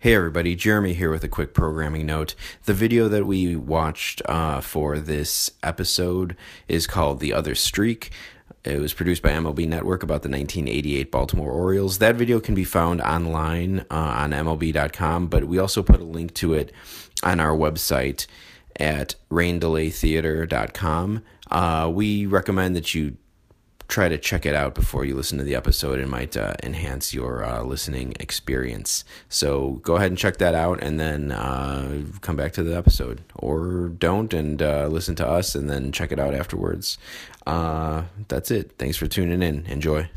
Hey everybody, Jeremy here with a quick programming note. The video that we watched uh, for this episode is called The Other Streak. It was produced by MLB Network about the 1988 Baltimore Orioles. That video can be found online uh, on MLB.com, but we also put a link to it on our website at raindelaytheater.com. Uh, we recommend that you try to check it out before you listen to the episode. It might uh, enhance your uh, listening experience. So go ahead and check that out and then uh, come back to the episode. Or don't and uh, listen to us and then check it out afterwards. Uh, that's it. Thanks for tuning in. Enjoy.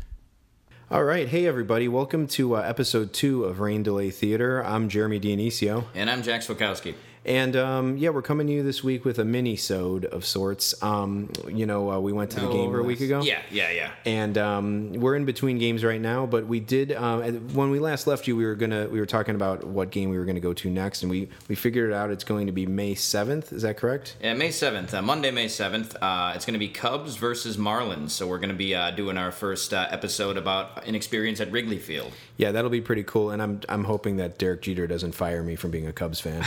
All right. Hey, everybody. Welcome to uh, episode two of Rain Delay Theater. I'm Jeremy Dionisio. And I'm Jack Swakowski. And um, yeah, we're coming to you this week with a mini-sode of sorts. Um, you know, uh, we went to the No game a week ago. Yeah, yeah, yeah. and um, we're in between games right now. But we did um, when we last left you, we were gonna we were talking about what game we were gonna go to next, and we we figured it out. It's going to be May seventh. Is that correct? Yeah, May 7th, uh, Monday, May 7th, uh, it's going to be Cubs versus Marlins. So we're going to be uh, doing our first uh, episode about an experience at Wrigley Field. Yeah, that'll be pretty cool. And I'm I'm hoping that Derek Jeter doesn't fire me from being a Cubs fan.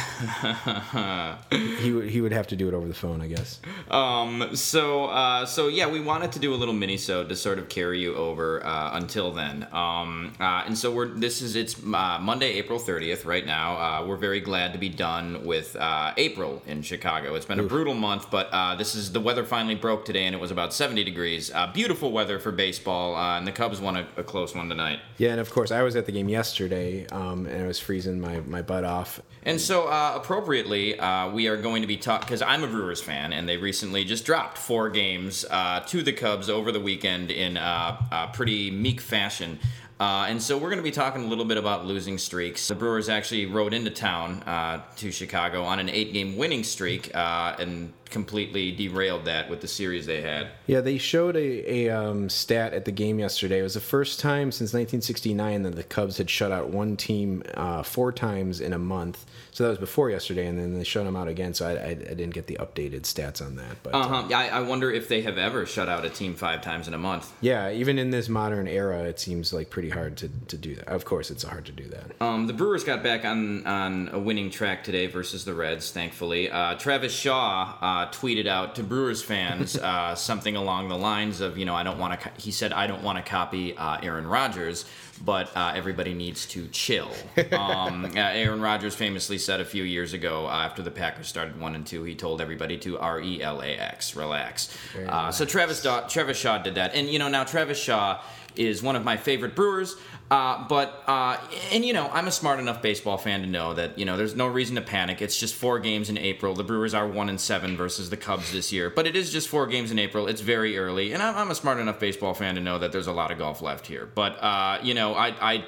he would he would have to do it over the phone, I guess. Um, so, uh, so yeah, we wanted to do a little mini-sode to sort of carry you over uh, until then. Um, uh, and so we're this is it's uh, Monday, April 30th right now. Uh, we're very glad to be done with uh, April in Chicago. It's been a brutal month, but uh, this is the weather finally broke today, and it was about 70 degrees. Uh, beautiful weather for baseball, uh, and the Cubs won a, a close one tonight. Yeah, and of course I was at the game yesterday, um, and I was freezing my, my butt off. And so, uh, appropriately, uh, we are going to be talking because I'm a Brewers fan, and they recently just dropped four games uh, to the Cubs over the weekend in uh, uh, pretty meek fashion. Uh, and so we're going to be talking a little bit about losing streaks. The Brewers actually rode into town uh, to Chicago on an eight-game winning streak uh, and completely derailed that with the series they had. Yeah, they showed a, a um, stat at the game yesterday. It was the first time since 1969 that the Cubs had shut out one team uh, four times in a month. So that was before yesterday, and then they shut them out again. So I, I, I didn't get the updated stats on that. But uh, Uh-huh. I, I wonder if they have ever shut out a team five times in a month. yeah, even in this modern era, it seems like pretty hard to, to do that. Of course, it's hard to do that. Um, the Brewers got back on, on a winning track today versus the Reds, thankfully. Uh, Travis Shaw uh, tweeted out to Brewers fans uh, something along the lines of, you know, I don't want to. Co- he said, I don't want to copy uh, Aaron Rodgers, but uh, everybody needs to chill. Um, uh, Aaron Rodgers famously said a few years ago, uh, after the Packers started one and two, he told everybody to R E L A X, relax. Uh, so Travis Da- Travis Shaw did that, and you know now Travis Shaw is one of my favorite Brewers. Uh, but uh, and you know I'm a smart enough baseball fan to know that you know there's no reason to panic. It's just four games in April. The Brewers are one and seven versus the Cubs this year, but it is just four games in April. It's very early, and I'm, I'm a smart enough baseball fan to know that there's a lot of golf left here. But uh, you know I I.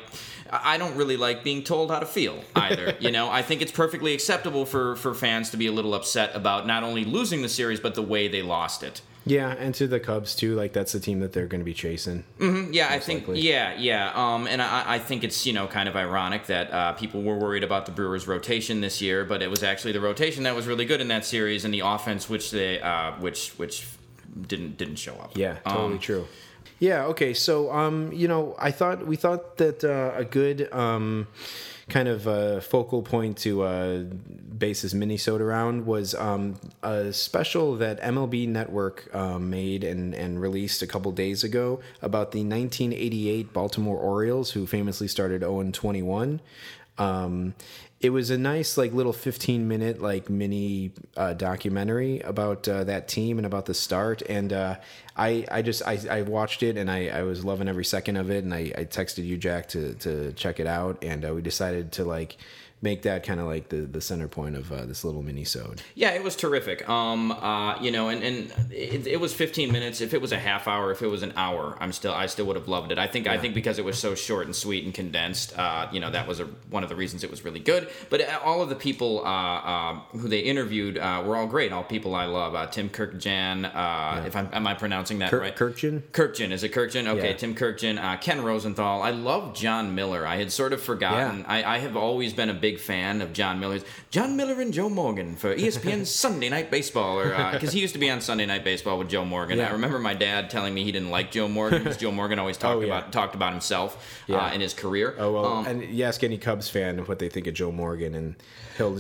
I don't really like being told how to feel either. you know, I think it's perfectly acceptable for, for fans to be a little upset about not only losing the series but the way they lost it. Yeah, and to the Cubs too. Like that's the team that they're going to be chasing. Yeah, I think likely. yeah, yeah. Um, and I, I think it's you know kind of ironic that uh, people were worried about the Brewers' rotation this year, but it was actually the rotation that was really good in that series, and the offense which they uh, which which didn't didn't show up. Yeah, totally Um, true. Yeah. Okay. So, um, you know, I thought we thought that uh, a good um, kind of uh, focal point to uh, base this mini-sode around was um, a special that MLB Network um, made and, and released a couple days ago about the 1988 Baltimore Orioles, who famously started 0 21. Um, it was a nice like little 15 minute like mini uh, documentary about uh, that team and about the start. And uh, I, I just I, I watched it and I, I was loving every second of it. And I, I texted you Jack to, to check it out. And uh, we decided to like make that kind of like the, the center point of uh, this little mini sode Yeah, it was terrific. Um, uh, you know, and, and it, it was 15 minutes. If it was a half hour, if it was an hour, I'm still I still would have loved it. I think I think because it was so short and sweet and condensed, uh, you know, that was a, one of the reasons it was really good. But uh, all of the people uh, uh, who they interviewed uh, were all great. All people I love. Uh, Tim Kurkjian. Uh, If I'm am I pronouncing that Kirk, right. kirkjan Kirkchin is it kirkjan Okay, Yeah. Tim Kurkjian uh, Ken Rosenthal. I love Jon Miller. I had sort of forgotten. Yeah. I, I have always been a big fan of Jon Miller's. Jon Miller and Joe Morgan for ESPN Sunday Night Baseball, or because he used to be on Sunday Night Baseball with Joe Morgan. Yeah. I remember my dad telling me he didn't like Joe Morgan because Joe Morgan always talked Oh, yeah. about talked about himself Yeah. uh, in his career. Oh well, Um, and you ask any Cubs fan what they think of Joe Morgan, and he'll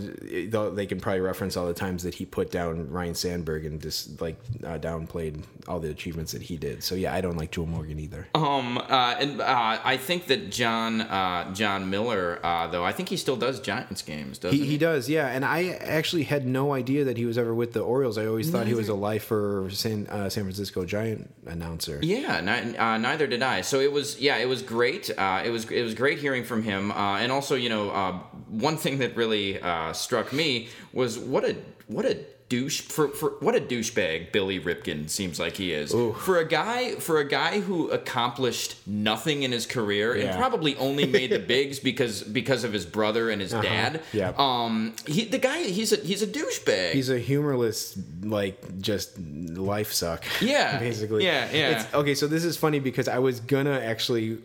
they'll, can probably reference all the times that he put down Ryne Sandberg and just like uh, downplayed all the achievements that he did. So yeah, I don't like Joe Morgan either. Um, uh, and uh, I think that Jon uh, Jon Miller, uh, though, I think he still does Giants games, doesn't He, he? he does, yeah. And I actually had no idea that he was ever with the Orioles. I always thought he was a lifer San uh, San Francisco Giant announcer. Yeah, ni- uh, neither did I. So it was, yeah, it was great. Uh, it was, it was great hearing from him. Uh, and also, you know, uh, one thing that really uh, struck me was what a what a douche for, for what a douchebag Billy Ripken seems like he is. For a guy for a guy who accomplished nothing in his career and probably only made the bigs because because of his brother and his dad. Uh-huh. Yeah. Um, he the guy he's a he's a douchebag. He's a humorless, like just life suck. Yeah. basically. Yeah, yeah. It's, okay, so this is funny because I was gonna actually,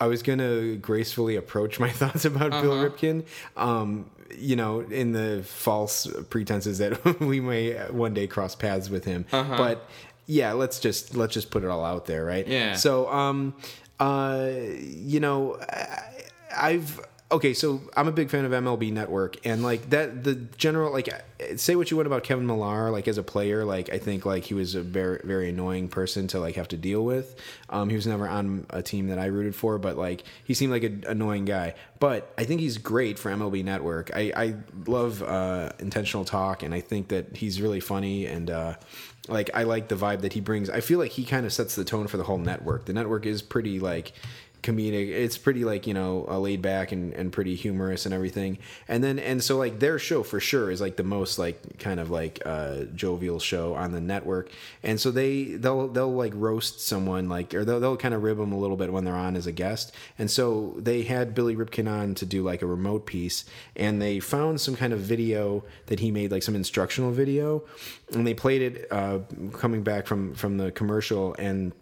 I was gonna gracefully approach my thoughts about Bill Uh-huh. Ripken. Um, you know, in the false pretenses that we may one day cross paths with him, Uh-huh. but yeah, let's just let's just put it all out there, right? Yeah. So, um, uh, you know, I, I've okay. So I'm a big fan of MLB Network, and like that, the general like say what you want about Kevin Millar, like as a player, like I think like he was a very very annoying person to like have to deal with. Um, he was never on a team that I rooted for, but like he seemed like an annoying guy. But I think he's great for MLB Network. I I love uh, intentional talk, and I think that he's really funny and. uh like I like the vibe that he brings. I feel like he kind of sets the tone for the whole network. The network is pretty like comedic. It's pretty like you know uh, laid back and, and pretty humorous and everything. And then and so like their show for sure is like the most like kind of like uh, jovial show on the network. And so they they'll they'll like roast someone like or they'll they'll kind of rib them a little bit when they're on as a guest. And so they had Billy Ripken on to do like a remote piece, and they found some kind of video that he made like some instructional video, and they played it uh, coming back from from the commercial and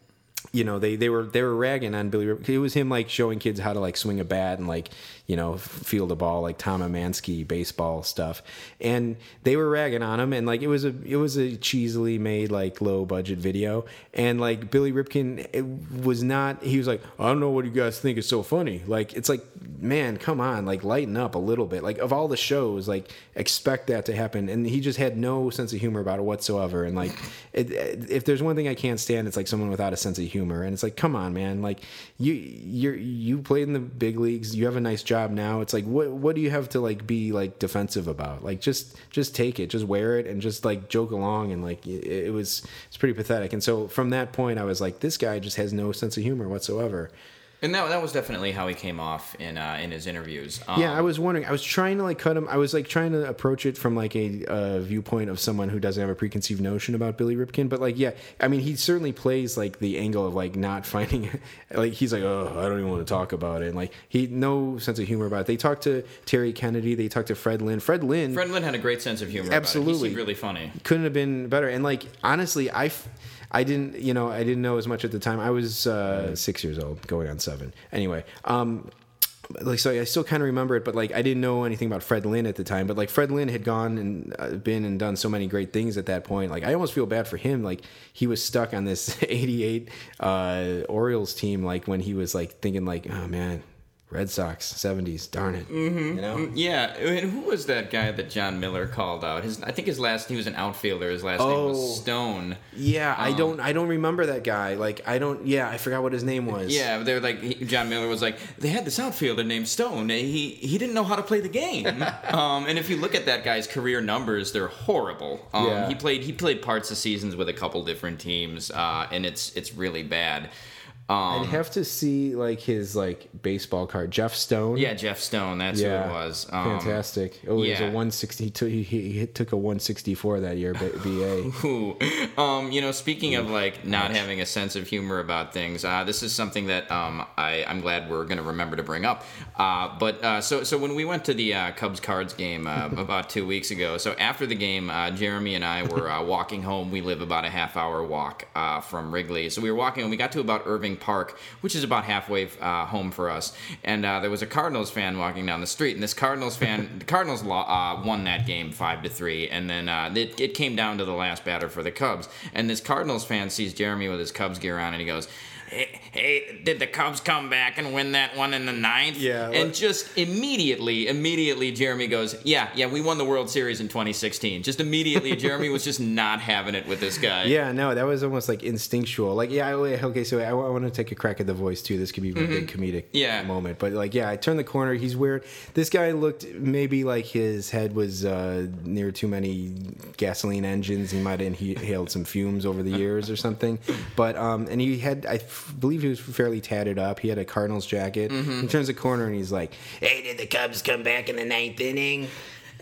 you know they they were they were ragging on Billy. It was him like showing kids how to like swing a bat and like you know field a ball like Tom Emanski baseball stuff, and they were ragging on him and like it was a it was a cheesily made like low budget video. And like Billy Ripken it was not he was like I don't know what you guys think is so funny. Like it's like man come on like lighten up a little bit. Like of all the shows like expect that to happen. And he just had no sense of humor about it whatsoever. And like it, if there's one thing I can't stand it's like someone without a sense of humor and it's like come on man. Like you you're you played in the big leagues. You have a nice job now. It's like what what do you have to like be like defensive about? Like just just take it. Just wear it and just like joke along. And like it, it was it's pretty pathetic. And so from that point I was like this guy just has no sense of humor whatsoever And that, that was definitely how he came off in uh, in his interviews. Um, yeah, I was wondering. I was trying to like cut him. I was like trying to approach it from like a uh, viewpoint of someone who doesn't have a preconceived notion about Billy Ripken. But like, yeah, I mean, he certainly plays like the angle of like not finding, like he's like, oh, I don't even want to talk about it. And like he no sense of humor about it. They talked to Terry Kennedy. They talked to Fred Lynn. Fred Lynn Fred Lynn had a great sense of humor. Absolutely. about it. he seemed really funny. couldn't have been better. And like honestly, I, f- I didn't, you know, I didn't know as much at the time. I was uh, six years old, going on seven. Anyway, um, like so, I still kind of remember it, but like I didn't know anything about Fred Lynn at the time. But like Fred Lynn had gone and uh, been and done so many great things at that point. Like I almost feel bad for him. Like he was stuck on this '88 uh, Orioles team. Like when he was like thinking like, oh man. Red Sox, seventies, darn it! Mm-hmm. You know, Yeah, and who was that guy that Jon Miller called out? His, I think his last he was an outfielder. His last name Oh. was Stone. Yeah, I don't I don't remember that guy. Like I don't yeah, I forgot what his name was. Yeah, they were like he, Jon Miller was like they had this outfielder named Stone. He he didn't know how to play the game. um, and if you look at that guy's career numbers, they're horrible. Um, Yeah. He played he played parts of seasons with a couple different teams, uh, and it's it's really bad. I'd have to see like his like baseball card. Jeff Stone. Yeah, Jeff Stone. That's who it was. Um, Fantastic. Oh, he was a yeah. 162. He, he, took a 164 that year, BA. Um, you know, speaking of like not having a sense of humor about things, uh, this is something that um, I, I'm glad we're going to remember to bring up. Uh, but uh, so so when we went to the uh, Cubs Cards game uh, about two weeks ago, so after the game, uh, Jeremy and I were uh, walking home. We live about a half hour walk uh, from Wrigley, so we were walking and we got to about Irving Park, which is about halfway uh, home for us. And uh, there was a Cardinals fan walking down the street, and this Cardinals fan, the Cardinals uh, won that game five to three, and then uh, it, it came down to the last batter for the Cubs. And this Cardinals fan sees Jeremy with his Cubs gear on, and he goes. Hey, hey, did the Cubs come back and win that one in the ninth? Yeah, And look- just immediately, immediately, Jeremy goes, "Yeah, yeah, we won the World Series in 2016." Just immediately, Jeremy was just not having it with this guy. Yeah, no, that was almost like instinctual. Like, yeah, okay, so I, want to take a crack at the voice too. This could be a big comedic Mm-hmm. Yeah. moment. But like, yeah, I turned the corner. He's weird. This guy looked maybe like his head was uh, near too many gasoline engines. He might have inhaled some fumes over the years or something. But um, and he had, I believe he was fairly tatted up. He had a Cardinals jacket. Mm-hmm. He turns the corner and he's like, "Hey, did the Cubs come back in the ninth inning?"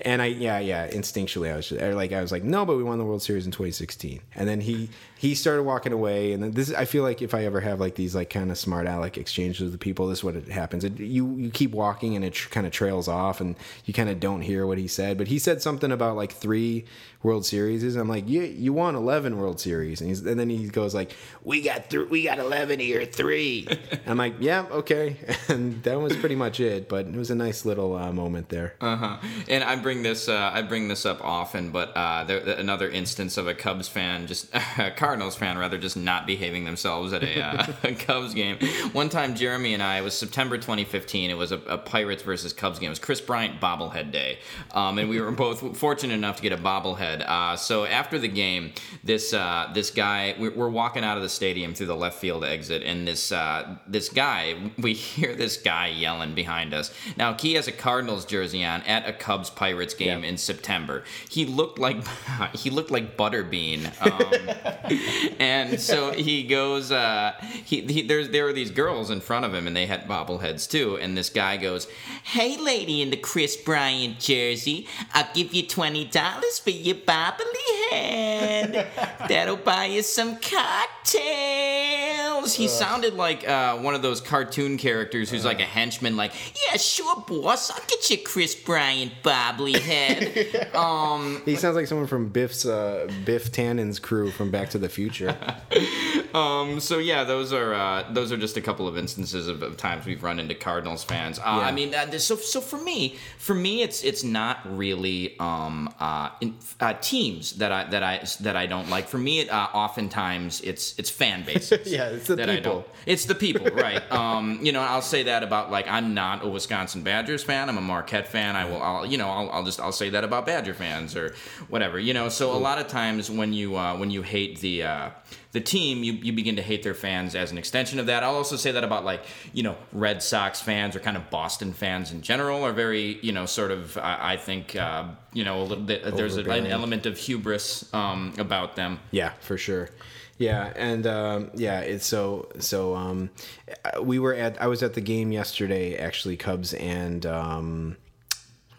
And I, yeah, yeah, instinctually, I was just, like, I was like, no, but we won the World Series in 2016. And then he, he started walking away. And then this, I feel like if I ever have like these like kind of smart aleck exchanges with the people, this is what it happens. It, you, you keep walking and it tr- kind of trails off, and you kind of don't hear what he said. But he said something about like three World Series. I'm like, yeah, you won 11 World Series, and he's, and then he goes like, we got th- we got 11 here, three. I'm like, yeah, okay, and that was pretty much it. But it was a nice little uh, moment there. Uh-huh. And I bring this uh, I bring this up often, but uh, there, another instance of a Cubs fan, just Cardinals fan rather, just not behaving themselves at a, uh, a Cubs game. One time, Jeremy and I, it was September 2015. It was a, a Pirates versus Cubs game. It was Kris Bryant bobblehead day, um, and we were both fortunate enough to get a bobblehead. Uh, so after the game, this uh, this guy, we- we're walking out of the stadium through the left field exit, and this uh, this guy, we hear this guy yelling behind us. Now he has a Cardinals jersey on at a Cubs Pirates game Yeah. in September. He looked like he looked like Butterbean, um, and so he goes. Uh, he, he there's there were these girls in front of him, and they had bobbleheads too. And this guy goes, "Hey, lady in the Kris Bryant jersey, I'll give you twenty dollars for your bobblehead. That'll buy you some cocktails." He sounded like uh, one of those cartoon characters who's like a henchman. Like, yeah, sure, boss, I'll get you Kris Bryant bobbly head. um, He sounds like someone from Biff's uh, Biff Tannen's crew from Back to the Future. Um, so yeah, those are uh, those are just a couple of instances of, of times we've run into Cardinals fans. Uh, I mean, uh, so so for me, for me, it's it's not really um, uh, in, uh, teams that I that I that I don't like. For me, it, uh, oftentimes it's it's fan bases. Yeah, it's the people. It's the people, right? um, you know, I'll say that about like I'm not a Wisconsin Badgers fan. I'm a Marquette fan. I will, I'll, you know, I'll, I'll just I'll say that about Badger fans or whatever. You know, so a lot of times when you uh, when you hate the uh, the team, you, you begin to hate their fans as an extension of that. I'll also say that about like you know Red Sox fans or kind of Boston fans in general are very you know sort of I, I think uh, you know a little bit there's a, an element of hubris um, about them. Yeah, for sure. Yeah, and um, yeah, it's so so. Um, we were at. I was at the game yesterday, actually, Cubs and um,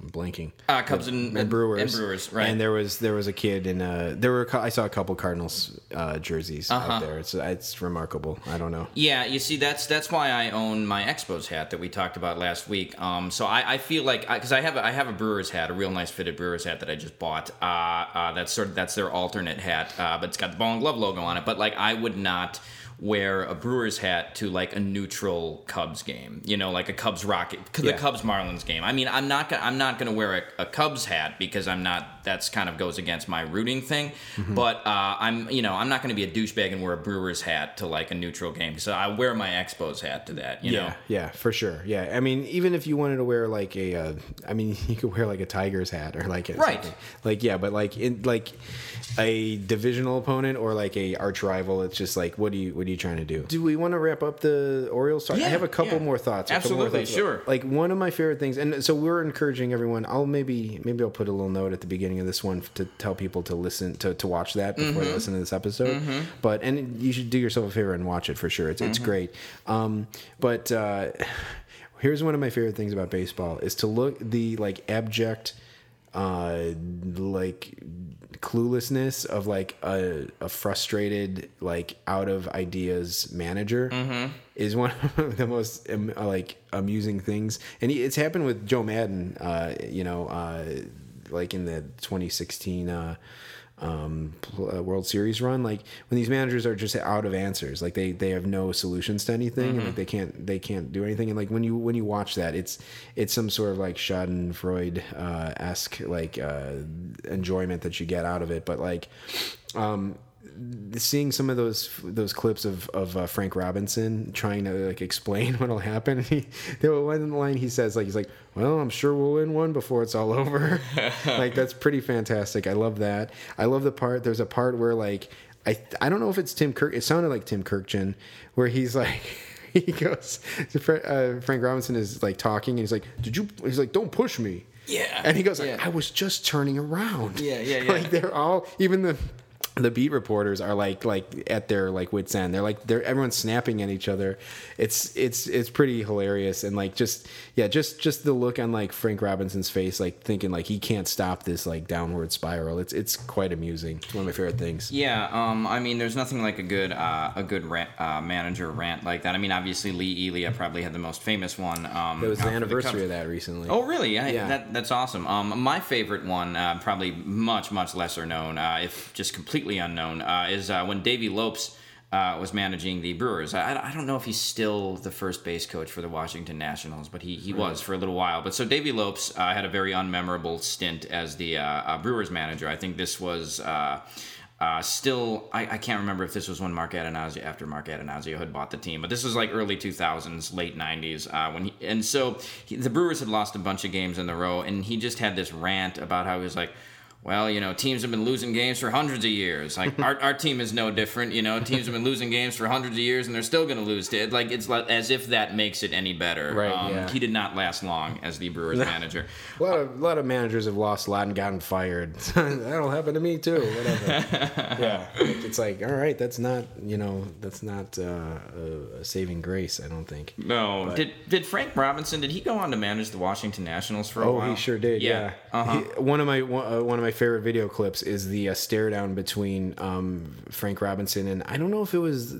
I'm blanking. Uh, Cubs and, and Brewers and Brewers, right? And there was there was a kid and uh, there were I saw a couple Cardinals uh, jerseys Uh-huh. out there. It's it's remarkable. I don't know. Yeah, you see, that's that's why I own my Expos hat that we talked about last week. Um, so I, I feel like because I, have a, I have a Brewers hat, a real nice fitted Brewers hat that I just bought. Uh, uh, that's sort of that's their alternate hat, uh, but it's got the ball and glove logo on it. But like, I would not wear a Brewers hat to like a neutral Cubs game. You know, like a Cubs Rocket, the Yeah. Cubs Marlins game. I mean, I'm not gonna I'm not gonna wear a, a Cubs hat because I'm not. That's kind of goes against my rooting thing. Mm-hmm. But uh, I'm you know I'm not gonna be a douchebag and wear a Brewers hat to like a neutral game. So I wear my Expos hat to that. You yeah, know. yeah, for sure. Yeah, I mean, even if you wanted to wear like a, uh, I mean, you could wear like a Tigers hat or like a, Right. something. Like yeah, but like in like a divisional opponent or like a arch rival, it's just like what do you what are you trying to do? Do we want to wrap up the Orioles talk? I have a couple yeah. more thoughts. a couple more Absolutely, thoughts. sure. Like one of my favorite things, and so we're encouraging everyone. I'll maybe maybe I'll put a little note at the beginning beginning of this one to tell people to listen to, to watch that before they listen to this episode. But and you should do yourself a favor and watch it for sure. It's it's great. Um, but uh, here's one of my favorite things about baseball is to look the like abject uh like cluelessness of like a, a frustrated like out of ideas manager is one of the most um, like amusing things and it's happened with joe Maddon uh you know uh like in the 2016 uh um, uh, World Series run, like when these managers are just out of answers, like they they have no solutions to anything, and like they can't they can't do anything. And like when you when you watch that, it's it's some sort of like Schadenfreude uh, esque like uh, enjoyment that you get out of it. But like um, seeing some of those those clips of of uh, Frank Robinson trying to like explain what'll happen. He, there was one line he says like he's like, "Well, I'm sure we'll win one before it's all over." like that's pretty fantastic. I love that. I love the part. There's a part where like I I don't know if it's Tim Kirk. It sounded like Tim Kurkjian, where he's like. He goes, uh, Frank Robinson is like talking, and he's like, "Did you?" He's like, "Don't push me." Yeah. And he goes, like, Yeah. I was just turning around. Yeah, yeah, yeah. like they're all even the the beat reporters are like like at their like wits end. They're like they're everyone's snapping at each other. It's it's it's pretty hilarious and like just yeah, just just the look on like Frank Robinson's face, like thinking like he can't stop this like downward spiral. It's it's quite amusing. It's one of my favorite things. Yeah, um, I mean, there's nothing like a good uh, a good rant, uh, manager rant like that. I mean, obviously Lee Elia probably had the most famous one. Um, It was the anniversary Cubs. of that recently. Oh, really? I, Yeah. That, that's awesome. Um, my favorite one, uh, probably much, much lesser known, uh, if just completely unknown, uh, is uh, when Davey Lopes uh, was managing the Brewers. I, I don't know if he's still the first base coach for the Washington Nationals, but he, he was for a little while. But so Davey Lopes uh, had a very unmemorable stint as the uh, uh, Brewers manager. I think this was. Uh, uh, still, I, I can't remember if this was when Mark Attanasio, after Mark Attanasio had bought the team, but this was like early 2000s, late 90s, uh, when he, and so he, the Brewers had lost a bunch of games in a row, and he just had this rant about how he was like, well, you know, teams have been losing games for hundreds of years. Like our, our team is no different. You know, teams have been losing games for hundreds of years, and they're still going to lose. To it. Like it's like, as if that makes it any better. Um, Right, yeah. He did not last long as the Brewers manager. A lot of a lot of managers have lost a lot and gotten fired. That'll happen to me too. Whatever. yeah, it's like all right, that's not you know that's not uh, a, a saving grace. I don't think. No, did did Frank Robinson? Did he go on to manage the Washington Nationals for a Oh, while? Oh, he sure did. Yeah. Uh-huh. He- one of my one, uh, one of my favorite video clips is the uh, stare down between um, Frank Robinson and I don't know if it was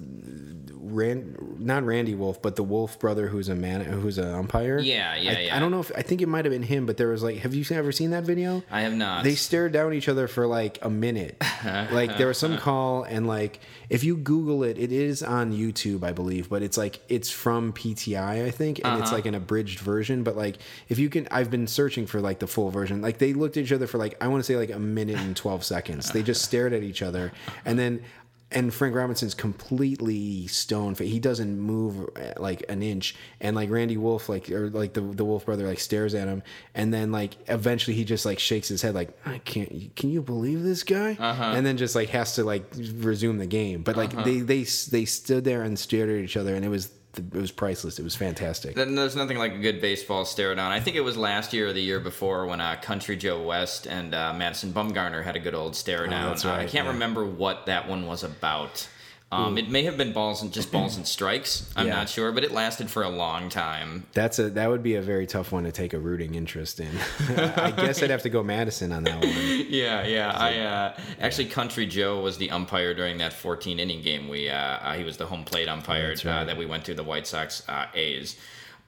Rand, not Randy Wolf, but the Wolf brother who's a man who's an umpire. Yeah, yeah, I, yeah. I don't know if I think it might have been him, but there was like, have you ever seen that video? I have not. They stared down each other for like a minute. like there was some call, and like if you Google it, it is on YouTube, I believe, but it's like it's from PTI, I think, and Uh-huh. it's like an abridged version. But like if you can, I've been searching for like the full version. Like they looked at each other for like I want to say like a minute and twelve seconds. They just stared at each other, and then. And Frank Robinson's completely stone. He doesn't move uh, like an inch. And like Randy Wolf, like or like the the Wolf brother, like stares at him. And then like eventually he just like shakes his head, like I can't. Can you believe this guy? And then just like has to like resume the game. But like they they they stood there and stared at each other, and it was it was priceless. It was fantastic. There's nothing like a good baseball stare down. I think it was last year or the year before when uh, Country Joe West and uh, Madison Bumgarner had a good old stare down. Oh, Uh, I can't yeah. remember what that one was about. Um, it may have been balls and just balls and strikes. I'm Yeah. not sure, but it lasted for a long time. That's a that would be a very tough one to take a rooting interest in. I guess I'd have to go Madison on that one. Yeah, yeah. I uh, actually Country Joe was the umpire during that 14 inning game. We uh, uh, he was the home plate umpire That's uh, right. that we went to the White Sox uh, A's.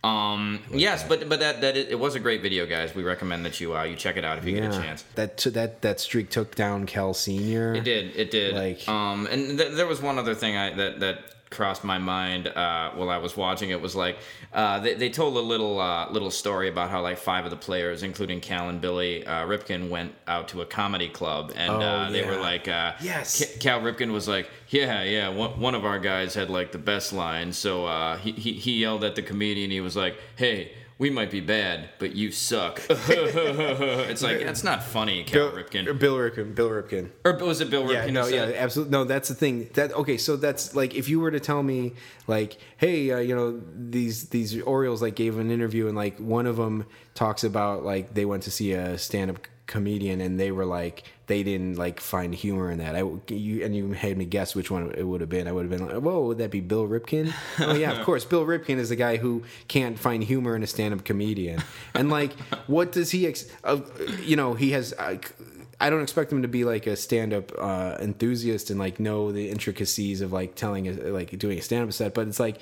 Um, yes, but but that that it was a great video, guys. We recommend that you uh, you check it out if you get a chance. that that that streak took down Cal Senior. It did. It did. Like- um, and th- there was one other thing I that that crossed my mind uh, while I was watching. It was like uh, they, they told a little uh, little story about how like five of the players, including Cal and Billy uh, Ripken, went out to a comedy club, and Oh, uh, they were like, uh, Yes. Ca- Cal Ripken was like, yeah, yeah. One, one of our guys had like the best line, so uh, he, he he yelled at the comedian. He was like, hey. We might be bad, but you suck. it's like that's not funny, Cal Bill Ripken. Bill Ripken. Bill Ripken. Or was it Bill Ripken? Yeah, no, yeah, absolutely. No, that's the thing. That okay, so that's like if you were to tell me like, hey, uh, you know, these these Orioles like gave an interview and like one of them talks about like they went to see a stand up comedian, and they were like they didn't like find humor in that. I you and you made me guess which one it would have been. I would have been like, whoa, would that be Bill Ripken? oh yeah, of course. Bill Ripken is the guy who can't find humor in a stand-up comedian. And like, what does he? Ex- uh, you know, he has. Uh, I don't expect him to be like a stand-up uh, enthusiast and like know the intricacies of like telling a, like doing a stand-up set, but it's like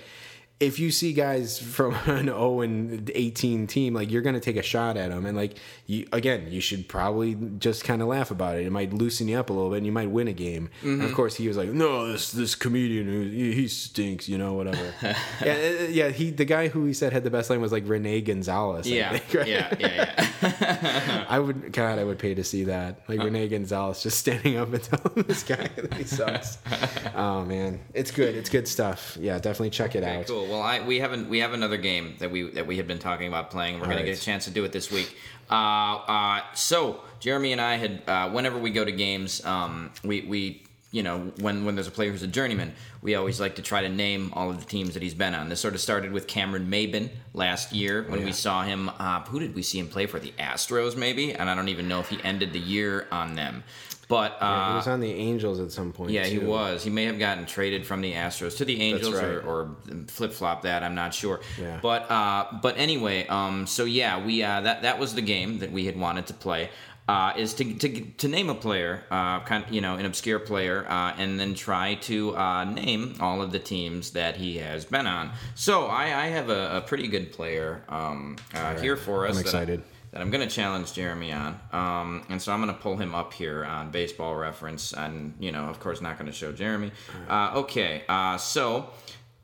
if you see guys from an 0 and 18 team, like you're going to take a shot at them. And like, you, again, you should probably just kind of laugh about it. It might loosen you up a little bit and you might win a game. Mm-hmm. And of course, he was like, no, this, this comedian, he, he stinks, you know, whatever. yeah. Uh, yeah. He, the guy who he said had the best line was like Rene Gonzales. Yeah. Think, right? Yeah. Yeah. Yeah. I would, God, I would pay to see that. Like oh. Rene Gonzales just standing up and telling this guy that he sucks. oh, man. It's good. It's good stuff. Yeah. Definitely check it okay, out. Cool. Well, I we haven't we have another game that we that we had been talking about playing. We're All gonna right. get a chance to do it this week. Uh, uh, so Jeremy and I had uh, whenever we go to games, um, we we you know when when there's a player who's a journeyman, we always like to try to name all of the teams that he's been on. This sort of started with Cameron Maybin last year when oh, yeah. we saw him. Uh, who did we see him play for? The Astros, maybe, and I don't even know if he ended the year on them. But uh, yeah, he was uh, on the Angels at some point. Yeah, too. he was. He may have gotten traded from the Astros to the Angels right. or, or flip flop that. I'm not sure. Yeah. But uh, but anyway, um, so yeah, we uh, that that was the game that we had wanted to play. Uh, is to, to, to name a player, uh, kind of, you know, an obscure player, uh, and then try to uh, name all of the teams that he has been on. So I, I have a, a, pretty good player um, uh, right. here for us. I'm excited that I'm going to challenge Jeremy on. Um, and so I'm going to pull him up here on baseball reference. And, you know, of course, not going to show Jeremy. Uh, okay. Uh, so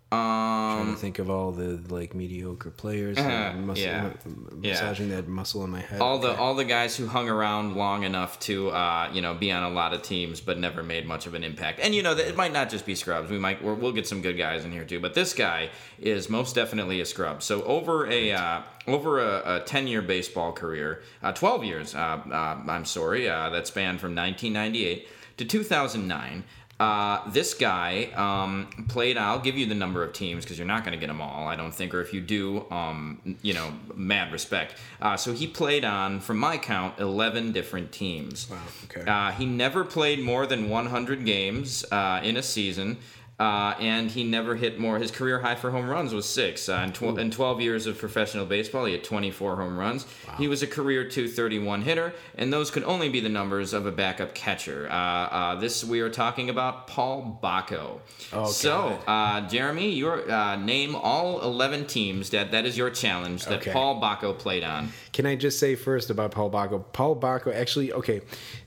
um, trying to think of all the like mediocre players, uh, muscle, yeah, massaging yeah. that muscle in my head. All the all the guys who hung around long enough to uh, you know be on a lot of teams but never made much of an impact. And you know it might not just be scrubs. We might we will get some good guys in here too. But this guy is most definitely a scrub. So over a uh, over a, a, 10 year baseball career, uh, 12 years, uh, uh, I'm sorry, uh, that spanned from 1998 to 2009. Uh, this guy um, played. I'll give you the number of teams because you're not going to get them all, I don't think. Or if you do, um, you know, mad respect. Uh, so he played on, from my count, 11 different teams. Wow. Okay. Uh, he never played more than 100 games uh, in a season. Uh, and he never hit more. His career high for home runs was six. Uh, in, tw- in, 12 years of professional baseball, he had 24 home runs. Wow. He was a career 231 hitter, and those could only be the numbers of a backup catcher. Uh, uh this we are talking about Paul Bako. Oh, so, uh, Jeremy, your uh, name all 11 teams that that is your challenge that okay. Paul Bako played on. Can I just say first about Paul Bako? Paul Bako, actually, okay.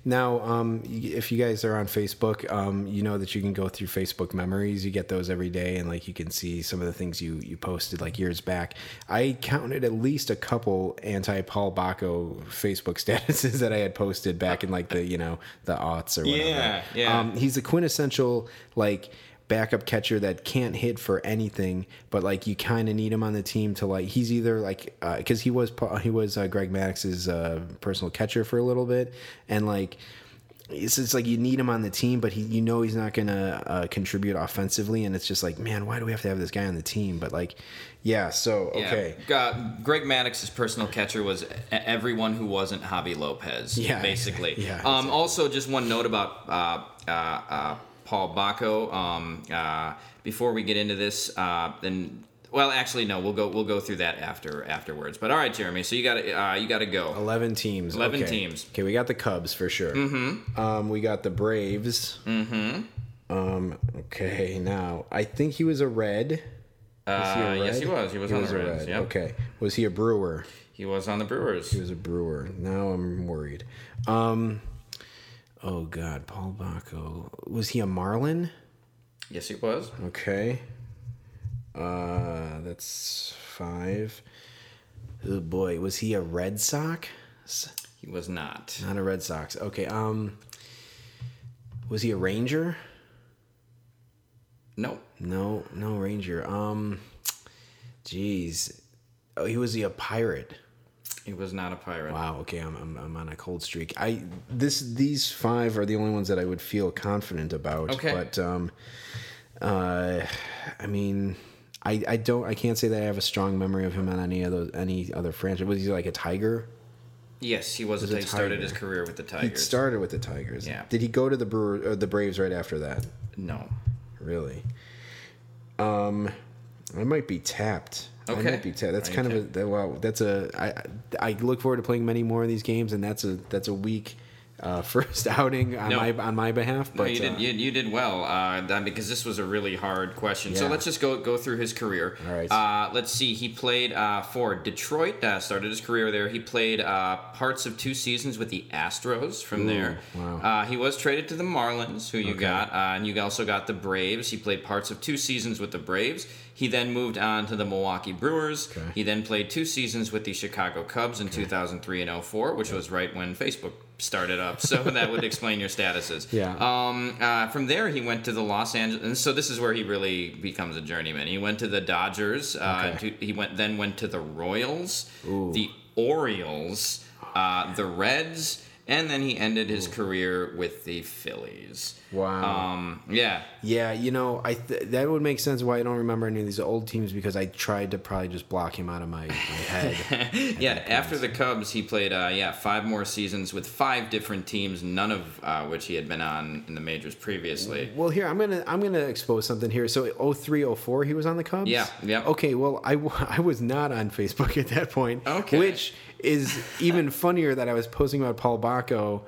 Now, um, if you guys are on Facebook, um, you know that you can go through Facebook memories. You get those every day, and like you can see some of the things you you posted like years back. I counted at least a couple anti Paul Bako Facebook statuses that I had posted back in like the you know the aughts or whatever. Yeah, yeah. Um, he's a quintessential like backup catcher that can't hit for anything, but like you kind of need him on the team to like he's either like because uh, he was he was uh, Greg Maddux's uh, personal catcher for a little bit, and like it's, it's like you need him on the team, but he you know he's not gonna uh, contribute offensively, and it's just like man, why do we have to have this guy on the team? But like, yeah, so okay. Yeah. Uh, Greg Maddux's personal catcher was everyone who wasn't Javi Lopez. Yeah, basically. Yeah. Um. Also, just one note about uh, uh, uh Paul Bako. Um, uh, before we get into this, uh, then well, actually, no. We'll go. We'll go through that after afterwards. But all right, Jeremy. So you got to uh, you got to go. Eleven teams. Eleven okay. teams. Okay, we got the Cubs for sure. Mm-hmm. Um, we got the Braves. Mm-hmm. Um. Okay. Now I think he was a Red. Was he a uh. Yes, he was. He was he on was the Reds. Yep. Okay. Was he a Brewer? He was on the Brewers. He was a Brewer. Now I'm worried. Um. Oh God, Paul Bako. Was he a Marlin? Yes, he was. Okay. Uh, that's five. Oh boy, was he a Red Sox? He was not. Not a Red Sox. Okay. Um, was he a Ranger? No. No, no Ranger. Um, jeez. Oh, he was he a pirate? He was not a pirate. Wow. Okay, I'm, I'm, I'm on a cold streak. I this these five are the only ones that I would feel confident about. Okay. But um, uh, I mean, I I don't I can't say that I have a strong memory of him on any of those any other franchise. Was he like a Tiger? Yes, he was. Was until a he started his career with the He Tigers. started with the Tigers. Yeah. Did he go to the Brewer, or the Braves right after that? no. Really? Um, I might be tapped. Okay. I might be tapped. That's kind of a that- wow. That's a I I look forward to playing many more of these games, and that's a that's a weak uh, first outing on No. my on my behalf. No, But you uh, did. You, you did well uh, because this was a really hard question. So let's just go go through his career. All right. Uh, let's see. He played uh, for Detroit. Uh, started his career there. He played uh, parts of two seasons with the Astros. From there, wow. uh, he was traded to the Marlins, who you Okay. got, uh, and you also got the Braves. He played parts of two seasons with the Braves. He then moved on to the Milwaukee Brewers. Okay. He then played two seasons with the Chicago Cubs in 2003 and 04, which was right when Facebook started up. So that would explain your statuses. Yeah. Um, uh, from there, he went to the Los Angeles, and so this is where he really becomes a journeyman. He went to the Dodgers. Uh, Okay. to, he went then went to the Royals, Ooh. the Orioles, uh, the Reds, and then he ended his career with the Phillies. Wow. Um, yeah. Yeah, you know, I th- that would make sense why I don't remember any of these old teams because I tried to probably just block him out of my, my head. yeah, after the Cubs, he played uh, yeah five more seasons with five different teams, none of uh, which he had been on in the majors previously. Well, here I'm gonna I'm gonna expose something here. So 03, 04, he was on the Cubs. Yeah, yeah. Okay, well I, w- I was not on Facebook at that point. Okay. which is even funnier that I was posting about Paul Bako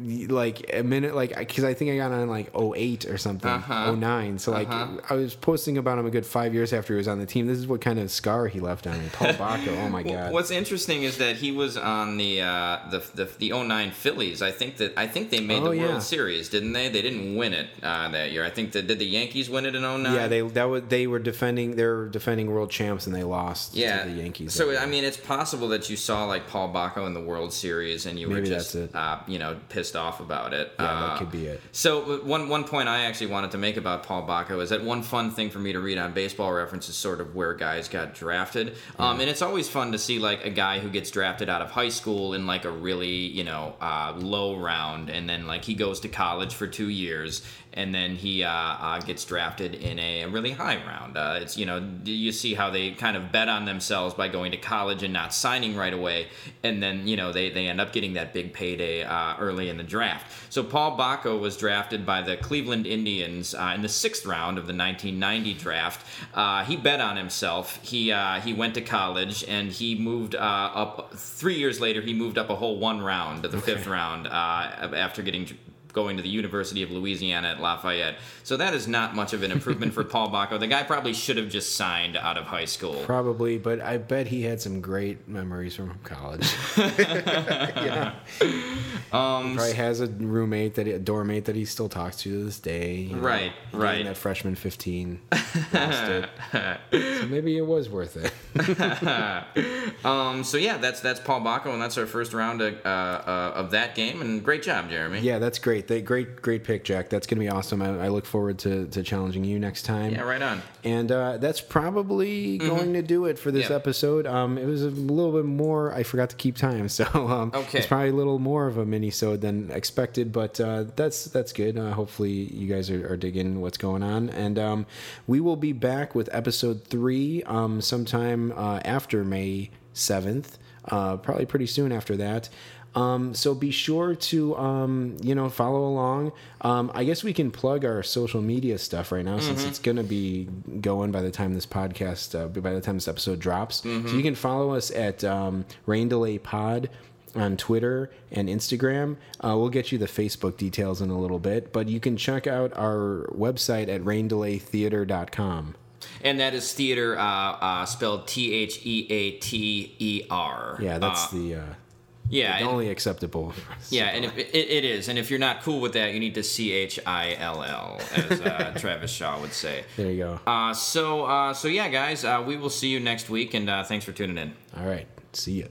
like a minute like because I think I got on like 08 or something Uh-huh. 09 so like Uh-huh. I was posting about him a good five years after he was on the team this is what kind of scar he left on me Paul Bako oh my Well, god What's interesting is that he was on the uh, the, the the 09 Phillies. I think that I think they made Oh, the yeah. World Series, didn't they? They didn't win it uh, that year. I think that did the Yankees win it in 09? yeah they that was they were defending they were defending world champs and they lost yeah to the Yankees So I mean, it's possible that you saw like Paul Bako in the World Series and you were just. Uh, you know pissed off about it. Yeah, Uh, that could be it. So one one point I actually wanted to make about Paul Bako is that one fun thing for me to read on Baseball Reference is sort of where guys got drafted, um, and it's always fun to see like a guy who gets drafted out of high school in like a really you know uh, low round, and then like he goes to college for two years, and then he uh, uh, gets drafted in a really high round. Uh, it's you know you see how they kind of bet on themselves by going to college and not signing right away, and then you know they, they end up getting that big payday uh, early in the draft. So Paul Bako was drafted by the Cleveland Indians uh, in the sixth round of the 1990 draft. Uh, he bet on himself. He uh, he went to college and he moved uh, up. Three years later, he moved up a whole one round to the fifth round uh, after getting going to the University of Louisiana at Lafayette. So that is not much of an improvement for Paul Bako. The guy probably should have just signed out of high school. Probably, but I bet he had some great memories from college. yeah. Um, Probably has a roommate that he, a dorm mate that he still talks to to this day. you know, Right, right. That freshman fifteen. So maybe it was worth it. um, so yeah, that's that's Paul Bako, and that's our first round of, uh, uh, of that game. And great job, Jeremy. Yeah, that's great. They, great, great pick, Jack. That's gonna be awesome. I, I look forward to, to challenging you next time. Yeah, right on. And uh, that's probably going to do it for this Mm-hmm. Episode. Um, it was a little bit more. I forgot to keep time, so um, Okay. it's probably a little more of a mini-sode than expected. But uh, that's that's good. Uh, hopefully, you guys are, are digging what's going on. And um, we will be back with episode three um, sometime uh, after May seventh. Uh, probably pretty soon after that. Um, so be sure to um, you know follow along. Um, I guess we can plug our social media stuff right now since it's gonna be going by the time this podcast uh, by the time this episode drops. So you can follow us at um, Rain Delay Pod on Twitter and Instagram. Uh, we'll get you the Facebook details in a little bit, but you can check out our website at raindelaytheater.com. And that is theater uh, uh, spelled T H E A T E R. Yeah, that's Uh, the, uh, yeah. and- only acceptable. yeah, and if, it, it is. And if you're not cool with that, you need to C H I L L, as uh, Travis Shaw would say. There you go. Uh, so, uh, so yeah, guys, uh, we will see you next week, and uh, thanks for tuning in. All right. See ya.